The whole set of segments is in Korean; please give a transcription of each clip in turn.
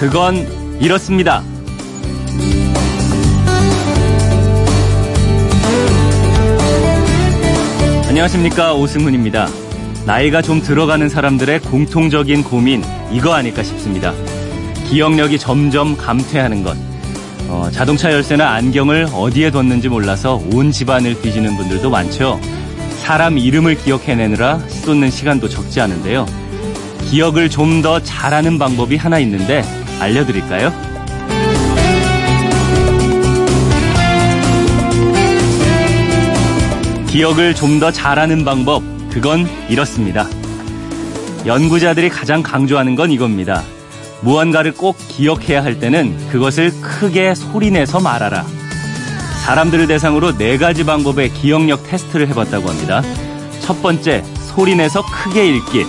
그건 이렇습니다. 안녕하십니까 오승훈입니다. 나이가 좀 들어가는 사람들의 공통적인 고민 이거 아닐까 싶습니다. 기억력이 점점 감퇴하는 것. 어, 자동차 열쇠나 안경을 어디에 뒀는지 몰라서 온 집안을 뒤지는 분들도 많죠. 사람 이름을 기억해내느라 쏟는 시간도 적지 않은데요. 기억을 좀 더 잘하는 방법이 하나 있는데 알려드릴까요? 기억을 좀 더 잘하는 방법, 그건 이렇습니다. 연구자들이 가장 강조하는 건 이겁니다. 무언가를 꼭 기억해야 할 때는 그것을 크게 소리내서 말하라. 사람들을 대상으로 네 가지 방법의 기억력 테스트를 해봤다고 합니다. 첫 번째, 소리내서 크게 읽기.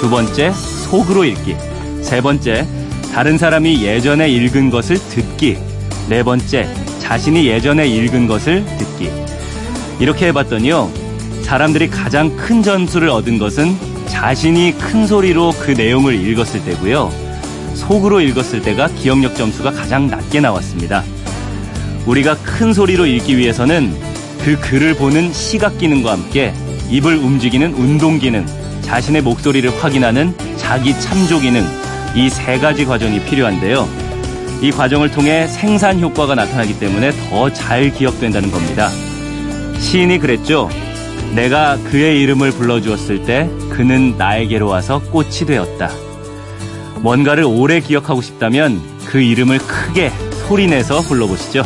두 번째, 속으로 읽기. 세 번째, 다른 사람이 예전에 읽은 것을 듣기. 네 번째, 자신이 예전에 읽은 것을 듣기. 이렇게 해봤더니요. 사람들이 가장 큰 점수를 얻은 것은 자신이 큰 소리로 그 내용을 읽었을 때고요. 속으로 읽었을 때가 기억력 점수가 가장 낮게 나왔습니다. 우리가 큰 소리로 읽기 위해서는 그 글을 보는 시각 기능과 함께 입을 움직이는 운동 기능, 자신의 목소리를 확인하는 자기 참조 기능, 이 세 가지 과정이 필요한데요. 이 과정을 통해 생산 효과가 나타나기 때문에 더 잘 기억된다는 겁니다. 시인이 그랬죠. 내가 그의 이름을 불러주었을 때 그는 나에게로 와서 꽃이 되었다. 뭔가를 오래 기억하고 싶다면 그 이름을 크게 소리내서 불러보시죠.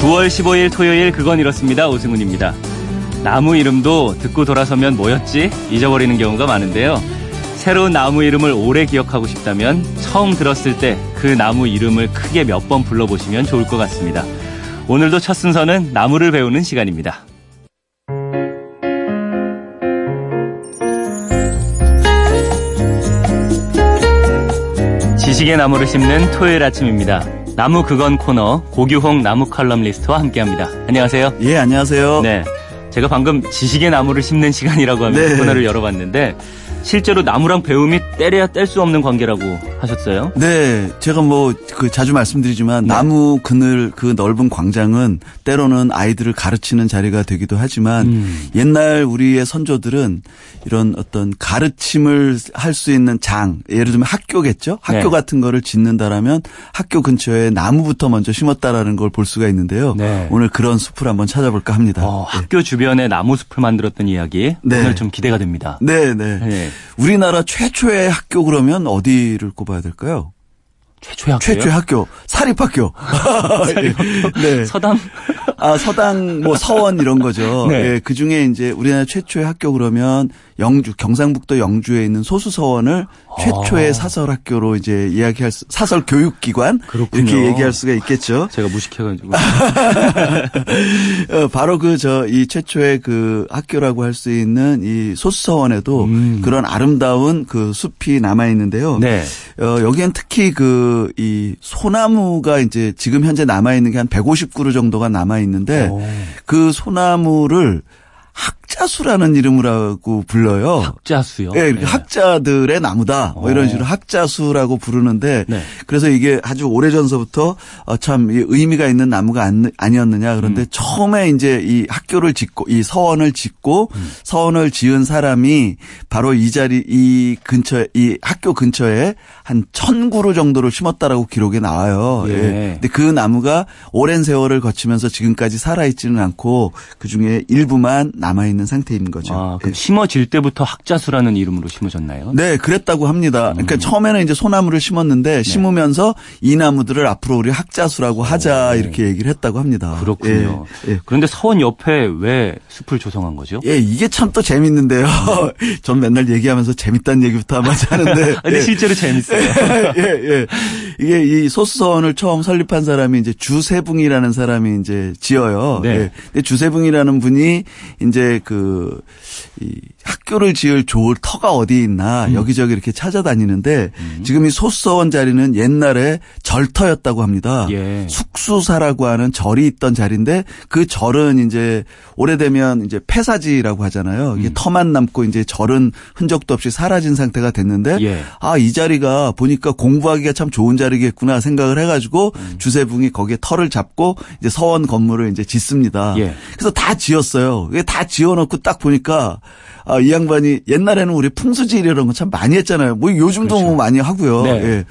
9월 15일 토요일 그건 이렇습니다. 오승훈입니다. 나무 이름도 듣고 돌아서면 뭐였지? 잊어버리는 경우가 많은데요. 새로운 나무 이름을 오래 기억하고 싶다면 처음 들었을 때 그 나무 이름을 크게 몇 번 불러보시면 좋을 것 같습니다. 오늘도 첫 순서는 나무를 배우는 시간입니다. 지식의 나무를 심는 토요일 아침입니다. 나무 그건 코너 고규홍 나무 칼럼리스트와 함께합니다. 안녕하세요. 예, 안녕하세요. 네, 제가 방금 지식의 나무를 심는 시간이라고 하면서 네. 코너를 열어봤는데 실제로 나무랑 배움이 때려야 뗄 수 없는 관계라고 하셨어요. 네, 제가 뭐 그 자주 말씀드리지만 네. 나무 그늘 그 넓은 광장은 때로는 아이들을 가르치는 자리가 되기도 하지만 음. 옛날 우리의 선조들은 이런 어떤 가르침을 할 수 있는 장, 예를 들면 학교겠죠? 학교 네. 같은 거를 짓는다라면 학교 근처에 나무부터 먼저 심었다라는 걸 볼 수가 있는데요. 네. 오늘 그런 숲을 한번 찾아볼까 합니다. 어, 학교 주변에 나무 숲을 만들었던 이야기 네. 오늘 좀 기대가 됩니다. 네, 네. 네. 우리나라 최초의 학교 그러면 어디를 꼽아야 될까요? 최초의 학교요? 최초의 학교 사립학교. 네. 서당 아 서당 뭐 서원 이런 거죠. 네. 예, 그 중에 이제 우리나라 최초의 학교 그러면 영주 경상북도 영주에 있는 소수서원을 최초의 아. 사설 학교로 이제 이야기할 수, 사설 교육기관 그렇군요. 이렇게 얘기할 수가 있겠죠. 제가 무식해가지고 어, 바로 그 저 이 최초의 그 학교라고 할 수 있는 이 소수서원에도 음. 그런 아름다운 그 숲이 남아 있는데요. 네. 어, 여기엔 특히 그 이 소나무가 이제 지금 현재 남아 있는 게 한 150그루 정도가 남아 있는데 오. 그 소나무를 학 자수라는 이름으로 불러요. 학자수요. 예, 이렇게 네. 학자들의 나무다. 뭐 이런 어. 식으로 학자수라고 부르는데 네. 그래서 이게 아주 오래전서부터 어, 참이 의미가 있는 나무가 안- 아니었느냐. 그런데 음. 처음에 이제 이 학교를 짓고 이 서원을 짓고 음. 서원을 지은 사람이 바로 이 자리 이 근처에 이 학교 근처에 한 천구루 정도를 심었다라고 기록에 나와요. 예. 근데 그 나무가 오랜 세월을 거치면서 지금까지 살아 있지는 않고 그 중에 일부만 남아 있는 상태인 거죠. 아, 그럼 예. 심어질 때부터 학자수라는 이름으로 심으셨나요? 네, 그랬다고 합니다. 음. 그러니까 처음에는 이제 소나무를 심었는데 심으면서 이 나무들을 앞으로 우리 학자수라고 하자 이렇게 얘기를 했다고 합니다. 그렇군요. 예, 예. 그런데 서원 옆에 왜 숲을 조성한 거죠? 예, 이게 참 또 재밌는데요. 전 맨날 얘기하면서 재밌다는 얘기부터 아마 하는데. 아, 근데 예. 실제로 재밌어요. 예, 예. 이게 이 소수서원을 처음 설립한 사람이 이제 주세붕이라는 사람이 이제 지어요. 네. 예. 근데 주세붕이라는 분이 이제 그, 그 이 학교를 지을 좋을 터가 어디 있나 음. 여기저기 이렇게 찾아다니는데 지금 이 소수서원 자리는 옛날에 절터였다고 합니다. 예. 숙수사라고 하는 절이 있던 자리인데 그 절은 이제 오래되면 이제 폐사지라고 하잖아요. 음. 이게 터만 남고 이제 절은 흔적도 없이 사라진 상태가 됐는데 예. 아, 이 자리가 보니까 공부하기가 참 좋은 자리겠구나 생각을 해가지고 음. 주세붕이 거기에 터를 잡고 이제 서원 건물을 이제 짓습니다. 예. 그래서 다 지었어요. 이게 다 지어놓고 딱 보니까 아, 이 양반이 옛날에는 우리 풍수지리 이런 거 참 많이 했잖아요. 뭐 요즘도 그렇죠. 뭐 많이 하고요. 네. 예.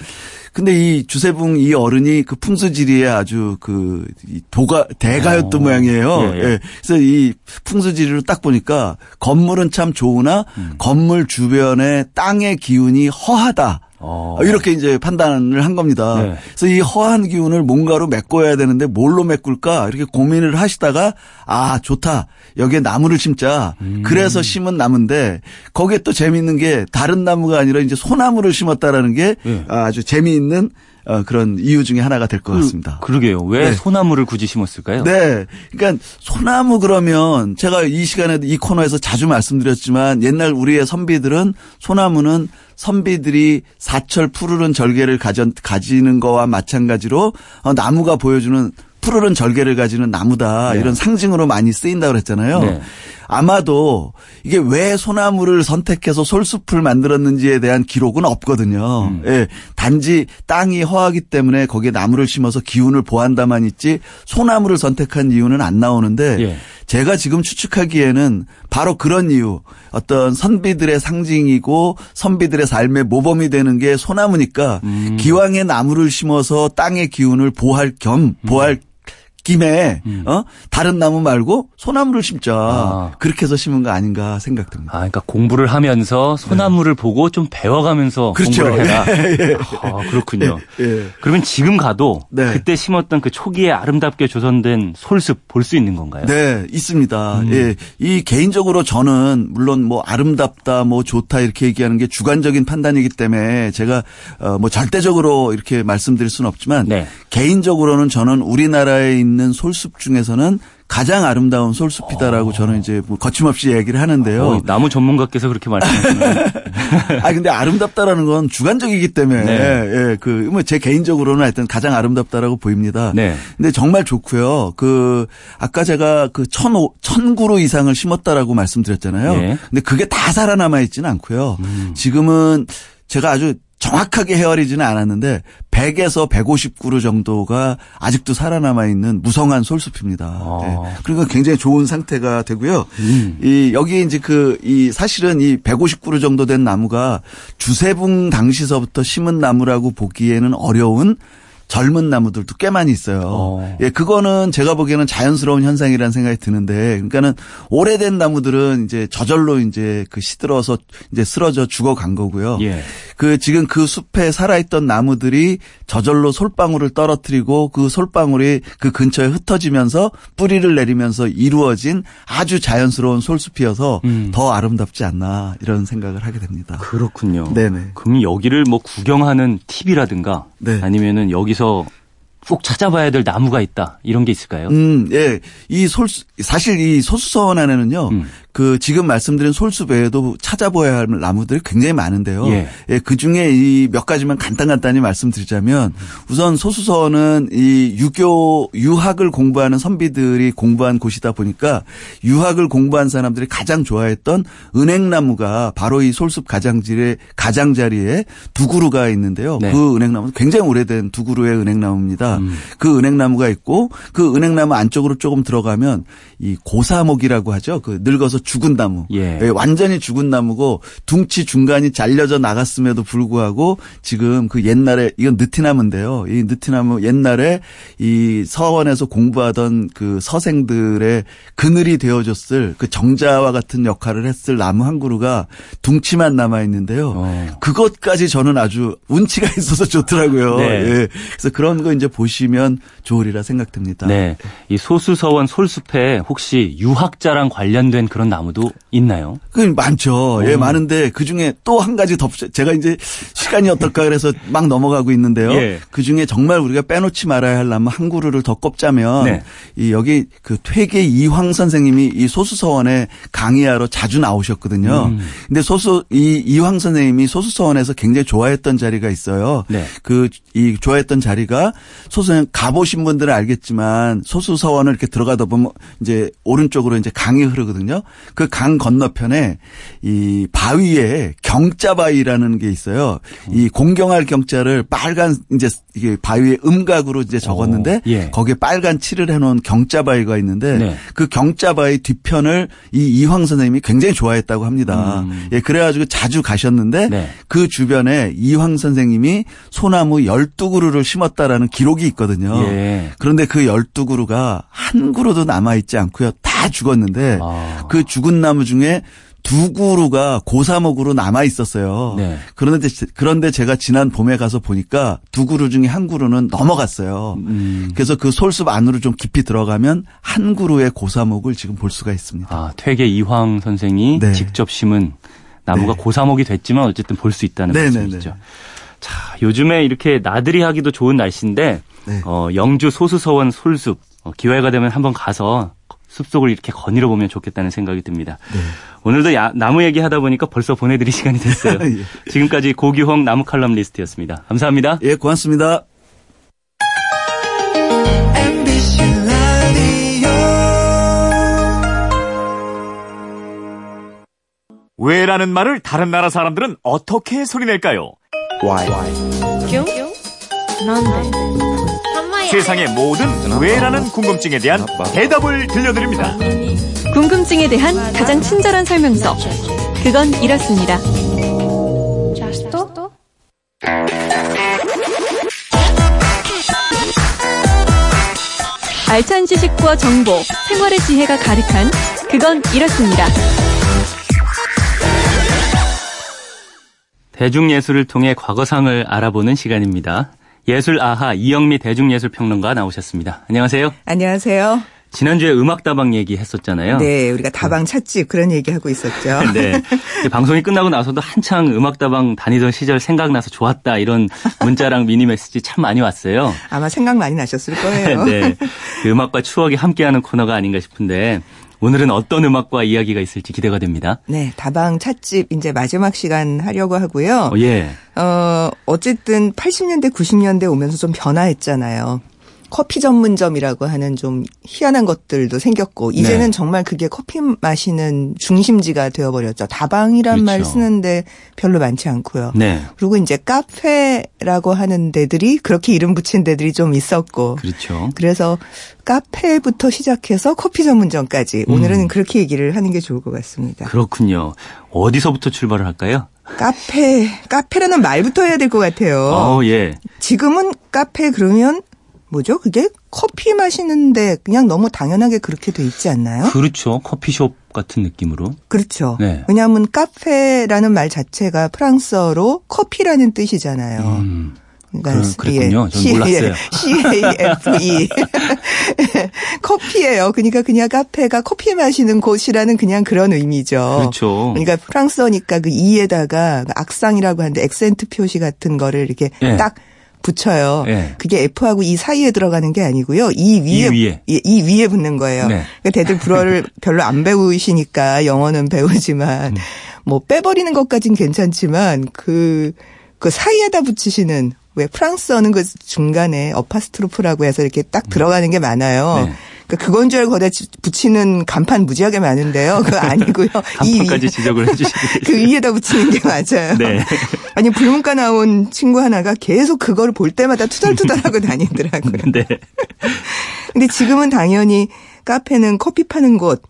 근데 이 주세붕 이 어른이 그 풍수지리에 아주 그이 도가 대가였던 어. 모양이에요. 예, 예. 예. 그래서 이 풍수지리로 딱 보니까 건물은 참 좋으나 음. 건물 주변에 땅의 기운이 허하다. 어. 이렇게 이제 판단을 한 겁니다. 네. 그래서 이 허한 기운을 뭔가로 메꿔야 되는데 뭘로 메꿀까 이렇게 고민을 하시다가 아 좋다 여기에 나무를 심자. 음. 그래서 심은 나무인데 거기에 또 재미있는 게 다른 나무가 아니라 이제 소나무를 심었다라는 게 네. 아주 재미있는 어, 그런 이유 중에 하나가 될 것 같습니다. 그, 러게요 왜 네. 소나무를 굳이 심었을까요? 네. 그러니까 소나무 그러면 제가 이 시간에도 이 코너에서 자주 말씀드렸지만 옛날 우리의 선비들은 소나무는 선비들이 사철 푸르른 절개를 가져, 가지는 거와 마찬가지로 어, 나무가 보여주는 푸르른 절개를 가지는 나무다 네. 이런 상징으로 많이 쓰인다고 그랬잖아요. 네. 아마도 이게 왜 소나무를 선택해서 솔숲을 만들었는지에 대한 기록은 없거든요. 음. 예. 단지 땅이 허하기 때문에 거기에 나무를 심어서 기운을 보한다만 있지 소나무를 선택한 이유는 안 나오는데 예. 제가 지금 추측하기에는 바로 그런 이유 어떤 선비들의 상징이고 선비들의 삶의 모범이 되는 게 소나무니까 음. 기왕에 나무를 심어서 땅의 기운을 보할 겸 보할 김에 어 다른 나무 말고 소나무를 심자 음. 아. 그렇게 해서 심은 거 아닌가 생각됩니다. 아, 그러니까 공부를 하면서 소나무를 보고 좀 배워가면서 네. 그렇죠. 공부를 해라. 예, 예. 아, 그렇군요. 예. 그러면 지금 가도 네. 그때 심었던 그 초기에 아름답게 조성된 솔숲 볼 수 있는 건가요? 네, 있습니다. 음. 예. 이 개인적으로 저는 물론 뭐 아름답다, 뭐 좋다 이렇게 얘기하는 게 주관적인 판단이기 때문에 제가 어 뭐 절대적으로 이렇게 말씀드릴 수는 없지만 네. 개인적으로는 저는 우리나라에 있는 솔숲 중에서는 가장 아름다운 솔숲이다라고 저는 이제 뭐 거침없이 얘기를 하는데요. 어, 나무 전문가께서 그렇게 말씀하시는 아 근데 아름답다라는 건 주관적이기 때문에 네. 예, 그뭐 제 개인적으로는 하여튼 가장 아름답다라고 보입니다. 네. 근데 정말 좋고요. 그 아까 제가 그 천오 천구로 이상을 심었다라고 말씀드렸잖아요. 네. 근데 그게 다 살아남아 있지는 않고요. 지금은 제가 아주 정확하게 헤아리지는 않았는데 100에서 150그루 정도가 아직도 살아남아 있는 무성한 솔숲입니다. 아. 네. 그러니까 굉장히 좋은 상태가 되고요. 음. 이 여기 이제 그 이 사실은 이 150그루 정도 된 나무가 주세붕 당시서부터 심은 나무라고 보기에는 어려운 젊은 나무들도 꽤 많이 있어요. 어. 예, 그거는 제가 보기에는 자연스러운 현상이라는 생각이 드는데, 그러니까는 오래된 나무들은 이제 저절로 이제 그 시들어서 이제 쓰러져 죽어간 거고요. 예. 그 지금 그 숲에 살아있던 나무들이 저절로 솔방울을 떨어뜨리고 그 솔방울이 그 근처에 흩어지면서 뿌리를 내리면서 이루어진 아주 자연스러운 솔숲이어서 음. 더 아름답지 않나 이런 생각을 하게 됩니다. 그렇군요. 네네. 그럼 여기를 뭐 구경하는 팁이라든가 네. 아니면은 여기서 꼭 찾아봐야 될 나무가 있다 이런 게 있을까요? 음, 예. 이 솔, 사실 이 소수서원 안에는요, 음. 그 지금 말씀드린 솔숲 외에도 찾아봐야 할 나무들이 굉장히 많은데요. 예. 그 중에 이 몇 가지만 간단간단히 말씀드리자면 우선 소수서원은 이 유교, 유학을 공부하는 선비들이 공부한 곳이다 보니까 유학을 공부한 사람들이 가장 좋아했던 은행나무가 바로 이 솔숲 가장질의 가장자리에 두 그루가 있는데요. 네. 그 은행나무는 굉장히 오래된 두 그루의 은행나무입니다. 음. 그 은행나무가 있고 그 은행나무 안쪽으로 조금 들어가면 이 고사목이라고 하죠. 그 늙어서 죽은 나무. 예. 완전히 죽은 나무고 둥치 중간이 잘려져 나갔음에도 불구하고 지금 그 옛날에 이건 느티나무인데요. 이 느티나무 옛날에 이 서원에서 공부하던 그 서생들의 그늘이 되어줬을 그 정자와 같은 역할을 했을 나무 한 그루가 둥치만 남아 있는데요. 어. 그것까지 저는 아주 운치가 있어서 좋더라고요. 네. 예. 그래서 그런 거 이제 보시면 좋으리라 생각됩니다. 네. 이 소수서원 솔숲에 혹시 유학자랑 관련된 그런 나무도 있나요? 그 많죠. 예, 많은데 그 중에 또 한 가지 덧붙여 제가 이제 시간이 어떨까 그래서 막 넘어가고 있는데요. 예. 그 중에 정말 우리가 빼놓지 말아야 할 나무 한 그루를 더 꼽자면 네. 이 여기 그 퇴계 이황 선생님이 이 소수서원에 강의하러 자주 나오셨거든요. 음. 근데 소수 이 이황 선생님이 소수서원에서 굉장히 좋아했던 자리가 있어요. 네. 그이 좋아했던 자리가 소수는 가보신 분들은 알겠지만 소수서원을 이렇게 들어가다 보면 이제 오른쪽으로 이제 강이 흐르거든요. 그 강 건너편에 이 바위에 경자바위라는 게 있어요. 이 공경할 경자를 빨간 이제 이게 바위에 음각으로 이제 적었는데 오, 예. 거기에 빨간 칠을 해놓은 경자바위가 있는데 네. 그 경자바위 뒤편을 이 이황 선생님이 굉장히 좋아했다고 합니다. 음. 예, 그래가지고 자주 가셨는데 네. 그 주변에 이황 선생님이 소나무 12그루를 심었다라는 기록이 있거든요. 예. 그런데 그 12그루가 한 그루도 남아 있지 않고요. 다 죽었는데 아. 그 죽은 나무 중에 두 그루가 고사목으로 남아 있었어요. 네. 그런데 그런데 제가 지난 봄에 가서 보니까 두 그루 중에 한 그루는 넘어갔어요. 음. 그래서 그 솔숲 안으로 좀 깊이 들어가면 한 그루의 고사목을 지금 볼 수가 있습니다. 아, 퇴계 이황 선생이 네. 직접 심은 나무가 네. 고사목이 됐지만 어쨌든 볼 수 있다는 네. 네, 네. 자, 요즘에 이렇게 나들이 하기도 좋은 날씨인데 네. 어, 영주 소수서원 솔숲 어, 기회가 되면 한번 가서 숲속을 이렇게 거닐어 보면 좋겠다는 생각이 듭니다. 네. 오늘도 야- 나무 얘기하다 보니까 벌써 보내드릴 시간이 됐어요. 예. 지금까지 고규홍 나무 칼럼 리스트였습니다. 감사합니다. 예, 고맙습니다. 왜라는 말을 다른 나라 사람들은 어떻게 소리낼까요? 뀨? 난데? 세상의 모든 왜라는 궁금증에 대한 대답을 들려드립니다. 궁금증에 대한 가장 친절한 설명서. 그건 이렇습니다. 알찬 지식과 정보, 생활의 지혜가 가득한 그건 이렇습니다. 대중예술을 통해 과거상을 알아보는 시간입니다. 예술 아하 이영미 대중예술평론가 나오셨습니다. 안녕하세요. 안녕하세요. 지난주에 음악다방 얘기 했었잖아요. 네, 우리가 다방 찻집 그런 얘기 하고 있었죠. 네. 방송이 끝나고 나서도 한창 음악다방 다니던 시절 생각나서 좋았다 이런 문자랑 미니 메시지 참 많이 왔어요. 아마 생각 많이 나셨을 거예요. 네. 그 음악과 추억이 함께하는 코너가 아닌가 싶은데 오늘은 어떤 음악과 이야기가 있을지 기대가 됩니다. 네, 다방 찻집 이제 마지막 시간 하려고 하고요. 어, 예. 어, 어쨌든 80년대, 90년대 오면서 좀 변화했잖아요. 커피 전문점이라고 하는 좀 희한한 것들도 생겼고 이제는 네. 정말 그게 커피 마시는 중심지가 되어버렸죠. 다방이란 그렇죠. 말 쓰는데 별로 많지 않고요. 네. 그리고 이제 카페라고 하는 데들이 그렇게 이름 붙인 데들이 좀 있었고 그렇죠. 그래서 카페부터 시작해서 커피 전문점까지 음. 오늘은 그렇게 얘기를 하는 게 좋을 것 같습니다. 그렇군요. 어디서부터 출발을 할까요? 카페, 카페라는 말부터 해야 될 것 같아요. 어, 예. 지금은 카페 그러면 뭐죠? 그게 커피 마시는데 그냥 너무 당연하게 그렇게 돼 있지 않나요? 그렇죠. 커피숍 같은 느낌으로. 그렇죠. 네. 왜냐하면 카페라는 말 자체가 프랑스어로 커피라는 뜻이잖아요. 음. 그러니까 그- 그랬군요. 전 몰랐어요. C-A-F-E. 커피예요. 그러니까 그냥 카페가 커피 마시는 곳이라는 그냥 그런 의미죠. 그렇죠. 그러니까 프랑스어니까 그 이에다가 그 악상이라고 하는데 액센트 표시 같은 거를 이렇게 예. 딱 붙여요. 예. 그게 F하고 이 사이에 들어가는 게 아니고요. 이 위에 이 위에. 예, 이 위에 붙는 거예요. 네. 그러니까 대들 불어를 별로 안 배우시니까 영어는 배우지만 음. 뭐 빼버리는 것까진 괜찮지만 그, 그 사이에다 붙이시는 왜 프랑스어는 그 중간에 어파스트로프라고 해서 이렇게 딱 들어가는 게 많아요. 네. 그러니까 그건 줄 알고 거기다 지- 붙이는 간판 무지하게 많은데요. 그거 아니고요. 간판까지 지적을 해주시고 그 위에다 붙이는 게 맞아요. 네. 아니 불문과 나온 친구 하나가 계속 그거를 볼 때마다 투덜투덜하고 다니더라고요. 네. 근데 지금은 당연히 카페는 커피 파는 곳,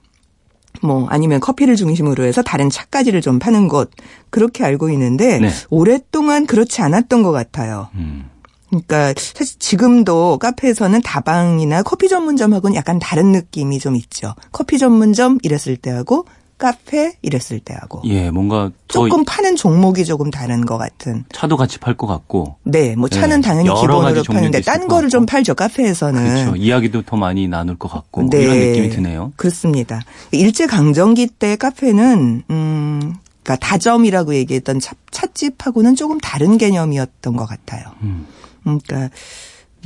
뭐 아니면 커피를 중심으로 해서 다른 차까지를 좀 파는 곳 그렇게 알고 있는데 네. 오랫동안 그렇지 않았던 것 같아요. 음. 그러니까 사실 지금도 카페에서는 다방이나 커피 전문점하고는 약간 다른 느낌이 좀 있죠. 커피 전문점 이랬을 때하고 카페 이랬을 때하고 예, 뭔가 더 조금 파는 종목이 조금 다른 것 같은. 차도 같이 팔 것 같고. 네, 뭐 차는 네, 당연히 기본으로 파는데 딴것 거를 좀. 팔죠 카페에서는. 그렇죠. 이야기도 더 많이 나눌 것 같고 네. 이런 느낌이 드네요. 그렇습니다. 일제 강점기 때 카페는 음 그러니까 다점이라고 얘기했던 차, 찻집하고는 조금 다른 개념이었던 것 같아요. 음. 그러니까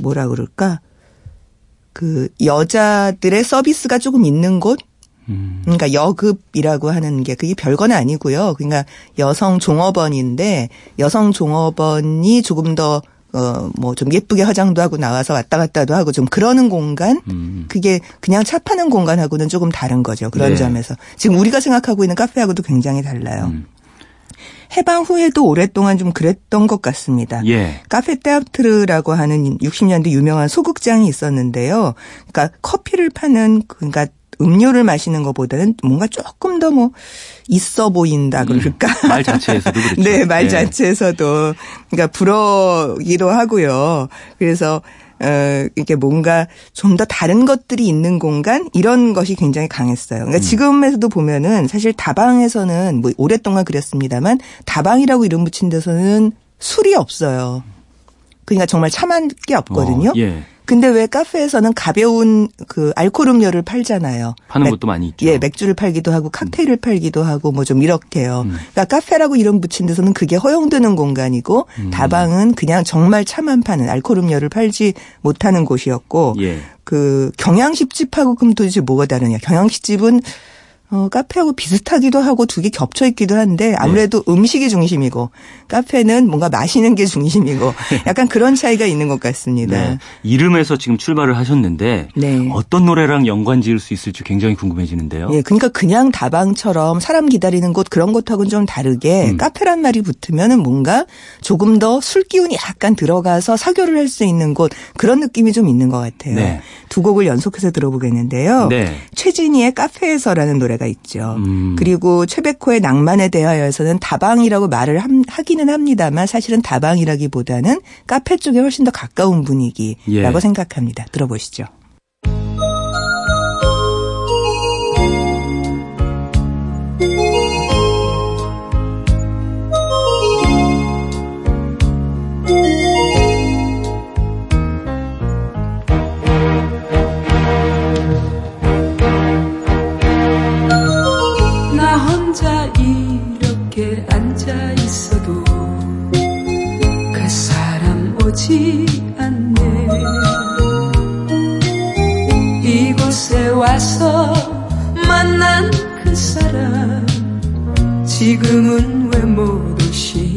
뭐라 그럴까 그 여자들의 서비스가 조금 있는 곳 음. 그러니까 여급이라고 하는 게 그게 별건 아니고요. 그러니까 여성 종업원인데 여성 종업원이 조금 더 어, 뭐 좀 예쁘게 화장도 하고 나와서 왔다 갔다도 하고 좀 그러는 공간? 음. 그게 그냥 차 파는 공간하고는 조금 다른 거죠. 그런 네. 점에서. 지금 우리가 생각하고 있는 카페하고도 굉장히 달라요. 음. 해방 후에도 오랫동안 좀 그랬던 것 같습니다. 예. 카페 테아트르라고 하는 60년대 유명한 소극장이 있었는데요. 그러니까 커피를 파는 그러니까 음료를 마시는 것보다는 뭔가 조금 더 뭐 있어 보인다 그럴까? 말 자체에서도 그렇죠. 네, 말 예. 자체에서도 그러니까 불어기도 하고요. 그래서 어 이게 뭔가 좀 더 다른 것들이 있는 공간 이런 것이 굉장히 강했어요. 음. 그러니까 지금에서도 보면은 사실 다방에서는 뭐 오랫동안 그랬습니다만 다방이라고 이름 붙인 데서는 술이 없어요. 그러니까 정말 차만 게 없거든요. 어, 예. 근데 왜 카페에서는 가벼운 그 알코올 음료를 팔잖아요. 파는 맥- 것도 많이 있죠. 예, 맥주를 팔기도 하고 칵테일을 팔기도 하고 뭐 좀 이렇게요. 음. 그러니까 카페라고 이름 붙인 데서는 그게 허용되는 공간이고 음. 다방은 그냥 정말 차만 파는 알코올 음료를 팔지 못하는 곳이었고 예. 그 경양식집하고 그럼 도대체 뭐가 다르냐? 경양식집은 어, 카페하고 비슷하기도 하고 두 개 겹쳐 있기도 한데 아무래도 네. 음식이 중심이고 카페는 뭔가 마시는 게 중심이고 약간 그런 차이가 있는 것 같습니다. 네. 이름에서 지금 출발을 하셨는데 네. 어떤 노래랑 연관 지을 수 있을지 굉장히 궁금해지는데요. 예, 그러니까 그냥 다방처럼 사람 기다리는 곳 그런 곳하고는 좀 다르게 음. 카페란 말이 붙으면은 뭔가 조금 더 술 기운이 약간 들어가서 사교를 할 수 있는 곳 그런 느낌이 좀 있는 것 같아요. 네. 두 곡을 연속해서 들어보겠는데요. 네. 최진희의 카페에서라는 노래가 있죠. 음. 그리고 최백호의 낭만에 대하여에서는 다방이라고 말을 함- 하기는 합니다만 사실은 다방이라기보다는 카페 쪽에 훨씬 더 가까운 분위기라고 예. 생각합니다. 들어보시죠. 오지 않네. 이곳에 와서 만난 그 사람 지금은 왜 못 오시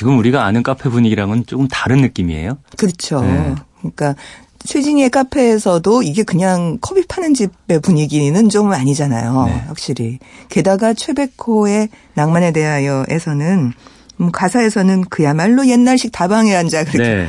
지금 우리가 아는 카페 분위기랑은 조금 다른 느낌이에요. 그렇죠. 네. 그러니까 최진희의 카페에서도 이게 그냥 커피 파는 집의 분위기는 좀 아니잖아요. 네. 확실히. 게다가 최백호의 낭만에 대하여에서는 음, 가사에서는 그야말로 옛날식 다방에 앉아 그렇게 네.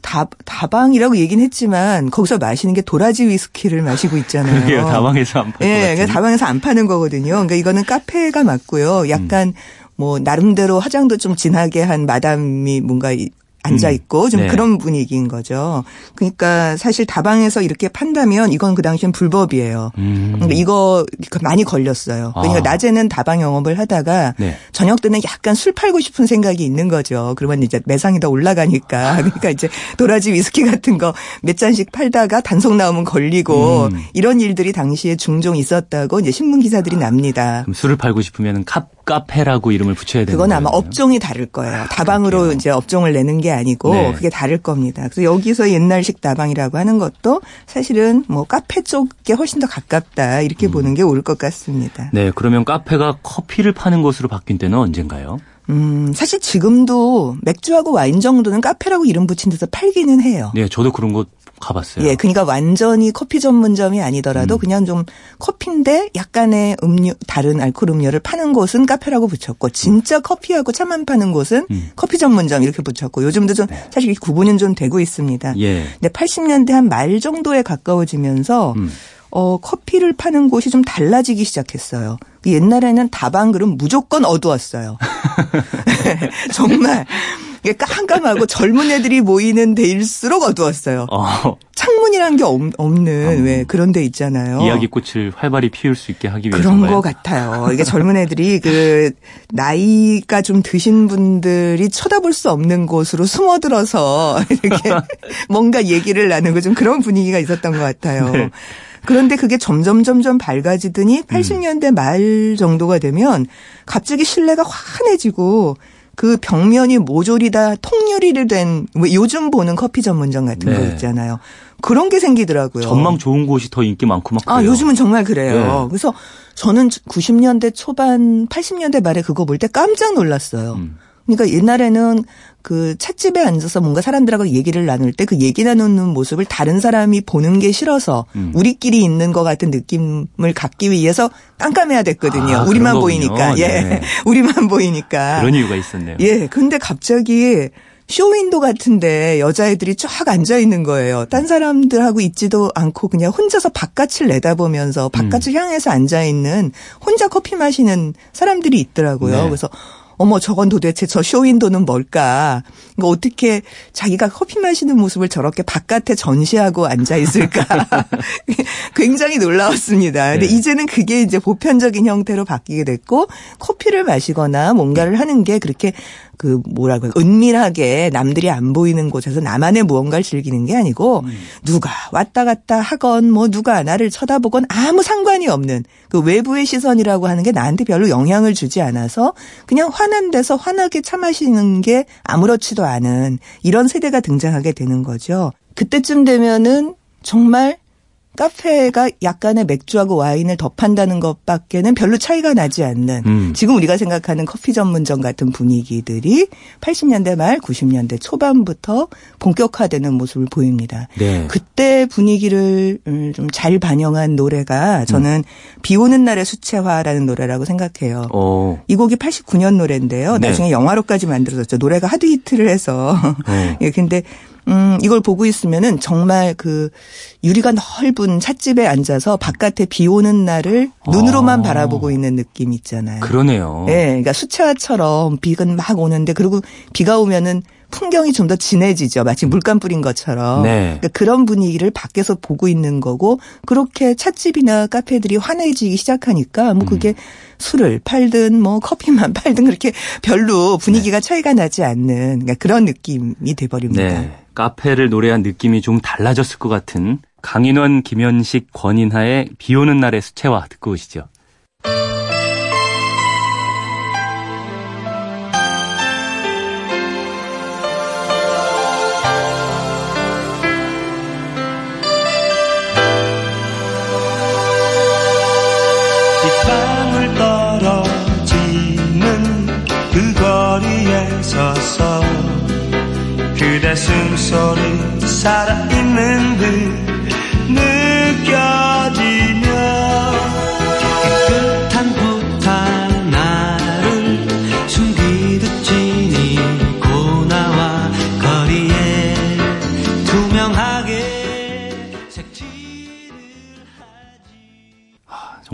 다, 다방이라고 얘기는 했지만 거기서 마시는 게 도라지 위스키를 마시고 있잖아요. 그러게요. 다방에서 안팔것 예. 그러니까 다방에서 안 파는 거거든요. 그러니까 이거는 카페가 맞고요. 약간 음. 뭐 나름대로 화장도 좀 진하게 한 마담이 뭔가 이- 앉아 있고 좀 네. 그런 분위기인 거죠. 그러니까 사실 다방에서 이렇게 판다면 이건 그 당시엔 불법이에요. 음. 그러니까 이거 많이 걸렸어요. 그러니까 아. 낮에는 다방 영업을 하다가 네. 저녁 때는 약간 술 팔고 싶은 생각이 있는 거죠. 그러면 이제 매상이 더 올라가니까. 그러니까 이제 도라지 위스키 같은 거 몇 잔씩 팔다가 단속 나오면 걸리고 음. 이런 일들이 당시에 종종 있었다고 이제 신문 기사들이 납니다. 그럼 술을 팔고 싶으면 카, 카페라고 이름을 붙여야 되는 그건 아마 거예요? 업종이 다를 거예요. 다방으로 그렇게요. 이제 업종을 내는 게 아니고 네. 그게 다를 겁니다. 그래서 여기서 옛날식 다방이라고 하는 것도 사실은 뭐 카페 쪽에 훨씬 더 가깝다 이렇게 보는 게 옳을 것 같습니다. 네, 그러면 카페가 커피를 파는 곳으로 바뀐 때는 언젠가요? 음, 사실 지금도 맥주하고 와인 정도는 카페라고 이름 붙인 데서 팔기는 해요. 네, 저도 그런 곳 가봤어요. 예, 그러니까 완전히 커피 전문점이 아니더라도 음. 그냥 좀 커피인데 약간의 음료 다른 알코올 음료를 파는 곳은 카페라고 붙였고 진짜 커피하고 차만 파는 곳은 음. 커피 전문점 이렇게 붙였고 요즘도 좀 사실 이 구분은 좀 되고 있습니다. 예. 근데 80년대 한 말 정도에 가까워지면서 음. 어, 커피를 파는 곳이 좀 달라지기 시작했어요. 그 옛날에는 다방 그럼 무조건 어두웠어요. 정말 이게 깜깜하고 젊은 애들이 모이는 데일수록 어두웠어요. 어, 창문이라는 게 없, 없는 왜 그런 데 있잖아요. 이야기꽃을 활발히 피울 수 있게 하기 그런 위해서인가요? 것 같아요. 이게 젊은 애들이 그 나이가 좀 드신 분들이 쳐다볼 수 없는 곳으로 숨어들어서 이렇게 뭔가 얘기를 나누고 좀 그런 분위기가 있었던 것 같아요. 네. 그런데 그게 점점 점점 밝아지더니 80년대 말 정도가 되면 갑자기 실내가 환해지고 그 벽면이 모조리 다 통유리를 된왜 요즘 보는 커피 전문점 같은 거 네. 있잖아요. 그런 게 생기더라고요. 전망 좋은 곳이 더 인기 많고 막 아, 그래요. 요즘은 정말 그래요. 네. 그래서 저는 90년대 초반, 80년대 말에 그거 볼 때 깜짝 놀랐어요. 음. 그러니까 옛날에는 그 찻집에 앉아서 뭔가 사람들하고 얘기를 나눌 때 그 얘기 나누는 모습을 다른 사람이 보는 게 싫어서 음. 우리끼리 있는 것 같은 느낌을 갖기 위해서 깜깜해야 됐거든요. 아, 우리만 보이니까. 예. 네. 우리만 보이니까. 그런 이유가 있었네요. 예, 근데 갑자기 쇼윈도 같은데 여자애들이 쫙 앉아 있는 거예요. 딴 사람들하고 있지도 않고 그냥 혼자서 바깥을 내다보면서 바깥을 향해서 앉아 있는 혼자 커피 마시는 사람들이 있더라고요. 네. 그래서 어머 저건 도대체 저 쇼윈도는 뭘까? 이거 어떻게 자기가 커피 마시는 모습을 저렇게 바깥에 전시하고 앉아 있을까? 굉장히 놀라웠습니다. 근데 네. 이제는 그게 이제 보편적인 형태로 바뀌게 됐고 커피를 마시거나 뭔가를 하는 게 그렇게 그 뭐라고 요 은밀하게 남들이 안 보이는 곳에서 나만의 무언가를 즐기는 게 아니고 누가 왔다 갔다 하건 뭐 누가 나를 쳐다보건 아무 상관이 없는 그 외부의 시선이라고 하는 게 나한테 별로 영향을 주지 않아서 그냥 환한 데서 환하게 차 마시는 게 아무렇지도 않은 이런 세대가 등장하게 되는 거죠. 그때쯤 되면은 정말 카페가 약간의 맥주하고 와인을 더 판다는 것밖에는 별로 차이가 나지 않는 음. 지금 우리가 생각하는 커피 전문점 같은 분위기들이 80년대 말 90년대 초반부터 본격화되는 모습을 보입니다. 네. 그때 분위기를 음, 좀잘 반영한 노래가 저는 비 오는 날의 수채화라는 노래라고 생각해요. 어. 이 곡이 89년 노래인데요. 네. 나중에 영화로까지 만들어졌죠. 노래가 하드 히트를 해서. 어. 예, 근데 음, 이걸 보고 있으면은 정말 그 유리가 넓은 찻집에 앉아서 바깥에 비 오는 날을 눈으로만 아. 바라보고 있는 느낌 있잖아요. 그러네요. 예, 그러니까 수채화처럼 비가 막 오는데 그리고 비가 오면은 풍경이 좀 더 진해지죠. 마치 물감 뿌린 것처럼. 네. 그러니까 그런 분위기를 밖에서 보고 있는 거고 그렇게 찻집이나 카페들이 환해지기 시작하니까 뭐 그게 술을 팔든 뭐 커피만 팔든 그렇게 별로 분위기가 차이가 나지 않는 그러니까 그런 느낌이 돼버립니다. 네. 카페를 노래한 느낌이 좀 달라졌을 것 같은 강인원, 김현식, 권인하의 비 오는 날의 수채화 듣고 오시죠. 떨어지는 그 거리에 서서 그대 숨소리 살아있는 듯 느껴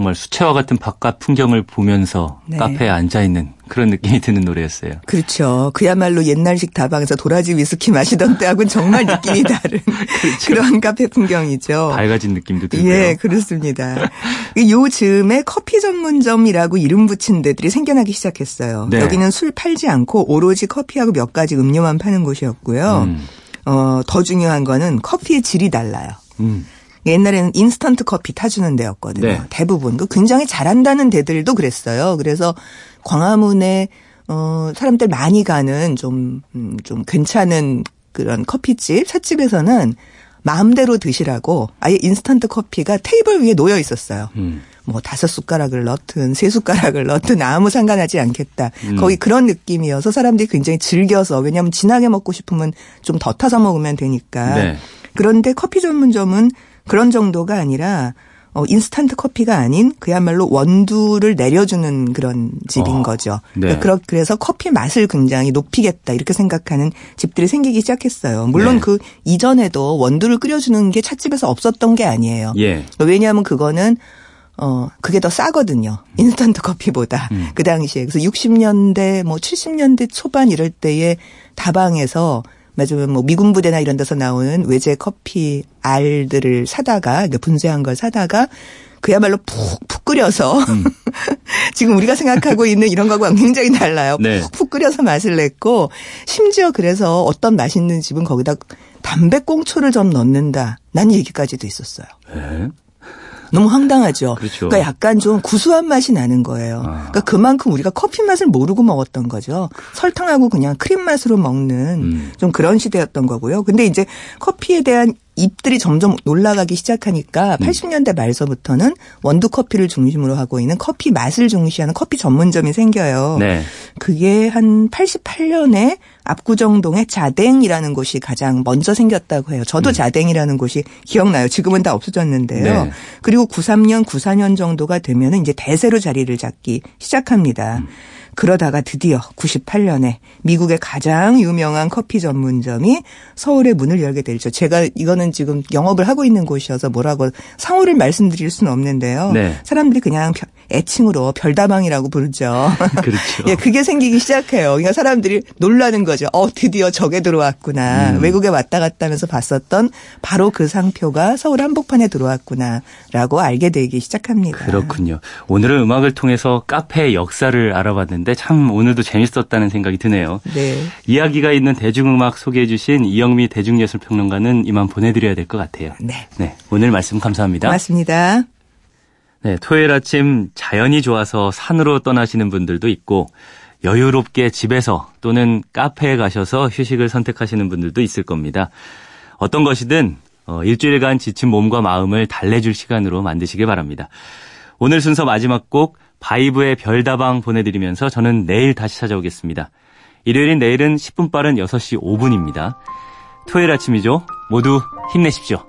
정말 수채화 같은 바깥 풍경을 보면서 네. 카페에 앉아 있는 그런 느낌이 드는 노래였어요. 그렇죠. 그야말로 옛날식 다방에서 도라지 위스키 마시던 때하고는 정말 느낌이 다른 그런 카페 풍경이죠. 밝아진 느낌도 들고요. 예, 그렇습니다. 요즘에 커피 전문점이라고 이름 붙인 데들이 생겨나기 시작했어요. 네. 여기는 술 팔지 않고 오로지 커피하고 몇 가지 음료만 파는 곳이었고요. 음. 어, 더 중요한 거는 커피의 질이 달라요. 음. 옛날에는 인스턴트 커피 타주는 데였거든요. 네. 대부분. 그 굉장히 잘한다는 데들도 그랬어요. 그래서 광화문에 어 사람들 많이 가는 좀 음, 좀 괜찮은 그런 커피집, 찻집에서는 마음대로 드시라고 아예 인스턴트 커피가 테이블 위에 놓여 있었어요. 음. 뭐 다섯 숟가락을 넣든 세 숟가락을 넣든 아무 상관하지 않겠다. 음. 거의 그런 느낌이어서 사람들이 굉장히 즐겨서 왜냐하면 진하게 먹고 싶으면 좀 더 타서 먹으면 되니까. 네. 그런데 커피 전문점은 그런 정도가 아니라 어, 인스턴트 커피가 아닌 그야말로 원두를 내려주는 그런 집인 어, 거죠. 네. 그러- 그래서 커피 맛을 굉장히 높이겠다 이렇게 생각하는 집들이 생기기 시작했어요. 물론 네. 그 이전에도 원두를 끓여주는 게 찻집에서 없었던 게 아니에요. 예. 왜냐하면 그거는 어 그게 더 싸거든요. 인스턴트 커피보다 음. 그 당시에 그래서 60년대 뭐 70년대 초반 이럴 때에 다방에서 맞으면 뭐 미군 부대나 이런 데서 나오는 외제 커피 알들을 사다가 그러니까 분쇄한 걸 사다가 그야말로 푹푹 끓여서 음. 지금 우리가 생각하고 있는 이런 거하고 굉장히 달라요. 네. 푹 끓여서 맛을 냈고 심지어 그래서 어떤 맛있는 집은 거기다 담배꽁초를 좀 넣는다. 난 얘기까지도 있었어요. 예. 너무 황당하죠. 그렇죠. 러니까 약간 좀 구수한 맛이 나는 거예요. 아. 그러니까 그만큼 우리가 커피 맛을 모르고 먹었던 거죠. 설탕하고 그냥 크림 맛으로 먹는 음. 좀 그런 시대였던 거고요. 근데 이제 커피에 대한 입들이 점점 올라가기 시작하니까 음. 80년대 말서부터는 원두 커피를 중심으로 하고 있는 커피 맛을 중시하는 커피 전문점이 생겨요. 네. 그게 한 88년에 압구정동에 자댕이라는 곳이 가장 먼저 생겼다고 해요. 저도 자댕이라는 곳이 기억나요. 지금은 다 없어졌는데요. 네. 그리고 93년, 94년 정도가 되면은 이제 대세로 자리를 잡기 시작합니다. 그러다가 드디어 98년에 미국의 가장 유명한 커피 전문점이 서울에 문을 열게 되죠. 제가 이거는 지금 영업을 하고 있는 곳이어서 뭐라고 상호를 말씀드릴 수는 없는데요. 네. 사람들이 그냥 별- 애칭으로 별다방이라고 부르죠. 그렇죠. 예, 그게 생기기 시작해요. 그러니까 사람들이 놀라는 거죠. 어, 드디어 저게 들어왔구나. 음. 외국에 왔다 갔다 하면서 봤었던 바로 그 상표가 서울 한복판에 들어왔구나라고 알게 되기 시작합니다. 그렇군요. 오늘은 음악을 통해서 카페의 역사를 알아봤는데 참 오늘도 재밌었다는 생각이 드네요. 네. 이야기가 있는 대중음악 소개해 주신 이영미 대중예술평론가는 이만 보내드려야 될 것 같아요. 네. 네, 오늘 말씀 감사합니다. 고맙습니다. 네, 토요일 아침 자연이 좋아서 산으로 떠나시는 분들도 있고 여유롭게 집에서 또는 카페에 가셔서 휴식을 선택하시는 분들도 있을 겁니다. 어떤 것이든 어, 일주일간 지친 몸과 마음을 달래줄 시간으로 만드시길 바랍니다. 오늘 순서 마지막 곡 바이브의 별다방 보내드리면서 저는 내일 다시 찾아오겠습니다. 일요일인 내일은 10분 빠른 6시 5분입니다. 토요일 아침이죠. 모두 힘내십시오.